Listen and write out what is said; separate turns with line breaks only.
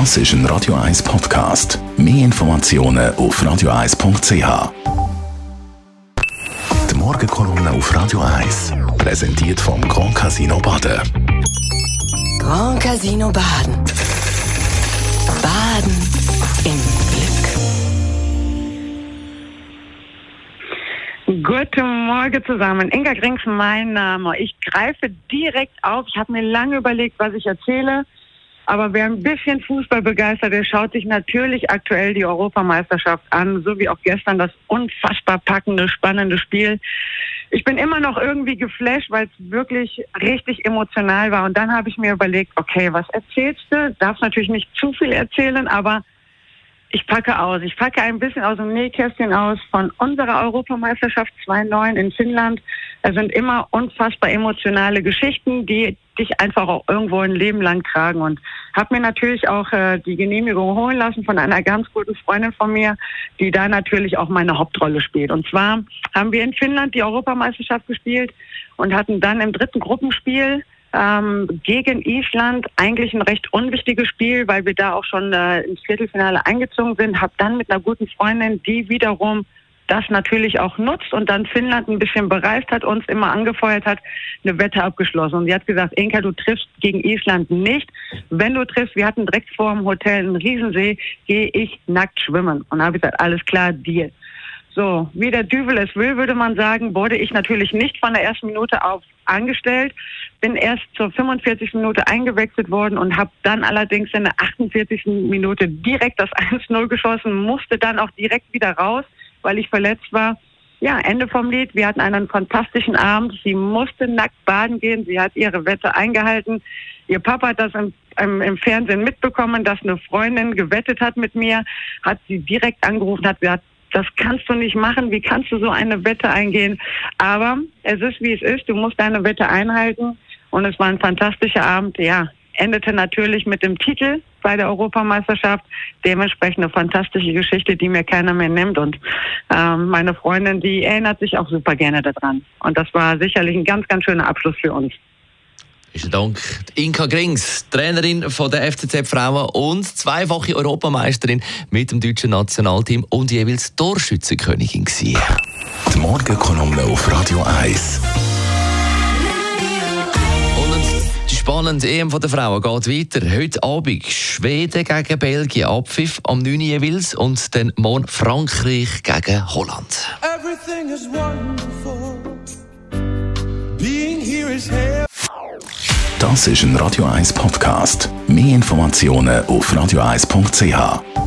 Das ist ein Radio 1 Podcast. Mehr Informationen auf radio1.ch. Die Morgenkolumne auf Radio 1 präsentiert vom Grand Casino Baden.
Grand Casino Baden. Baden im Glück.
Guten Morgen zusammen. Inga Grings, mein Name. Ich greife direkt auf. Ich habe mir lange überlegt, was ich erzähle. Aber wer ein bisschen Fußball begeistert ist, schaut sich natürlich aktuell die Europameisterschaft an, so wie auch gestern das unfassbar packende, spannende Spiel. Ich bin immer noch irgendwie geflasht, weil es wirklich richtig emotional war. Und dann habe ich mir überlegt, okay, was erzählst du? Darfst natürlich nicht zu viel erzählen, aber ich packe aus. Ich packe ein bisschen aus dem Nähkästchen aus von unserer Europameisterschaft 2009 in Finnland. Es sind immer unfassbar emotionale Geschichten, die dich einfach auch irgendwo ein Leben lang tragen. Und habe mir natürlich auch äh, die Genehmigung holen lassen von einer ganz guten Freundin von mir, die da natürlich auch meine Hauptrolle spielt. Und zwar haben wir in Finnland die Europameisterschaft gespielt und hatten dann im dritten Gruppenspiel ähm, gegen Island eigentlich ein recht unwichtiges Spiel, weil wir da auch schon äh, ins Viertelfinale eingezogen sind. Hab dann mit einer guten Freundin, die wiederum das natürlich auch nutzt und dann Finnland ein bisschen bereist hat, uns immer angefeuert hat, eine Wette abgeschlossen. Und sie hat gesagt, Inka, du triffst gegen Island nicht. Wenn du triffst, wir hatten direkt vor dem Hotel einen Riesensee, gehe ich nackt schwimmen. Und da habe ich gesagt, alles klar, Deal. So, wie der Düvel es will, würde man sagen, wurde ich natürlich nicht von der ersten Minute auf angestellt, bin erst zur 45. Minute eingewechselt worden und habe dann allerdings in der 48. Minute direkt das 1-0 geschossen, musste dann auch direkt wieder raus, weil ich verletzt war. Ja, Ende vom Lied. Wir hatten einen fantastischen Abend. Sie musste nackt baden gehen. Sie hat ihre Wette eingehalten. Ihr Papa hat das im, im, im Fernsehen mitbekommen, dass eine Freundin gewettet hat mit mir, hat sie direkt angerufen, hat gesagt, das kannst du nicht machen. Wie kannst du so eine Wette eingehen? Aber es ist, wie es ist. Du musst deine Wette einhalten. Und es war ein fantastischer Abend. Ja, endete natürlich mit dem Titel bei der Europameisterschaft. Dementsprechend eine fantastische Geschichte, die mir keiner mehr nimmt. Und ähm, meine Freundin, die erinnert sich auch super gerne daran. Und das war sicherlich ein ganz, ganz schöner Abschluss für uns.
Besten Dank. Inka Grings, Trainerin von der FCZ Frauen und zweifache Europameisterin mit dem deutschen Nationalteam und jeweils Torschützenkönigin gewesen.
Die Morgenkolumne auf Radio 1.
Spannende EM der Frauen geht weiter. Heute Abend Schweden gegen Belgien, Abpfiff am 9. jeweils und dann morgen Frankreich gegen Holland.
Everything is wonderful. Being here is here.
Das ist ein Radio 1 Podcast. Mehr Informationen auf radio1.ch.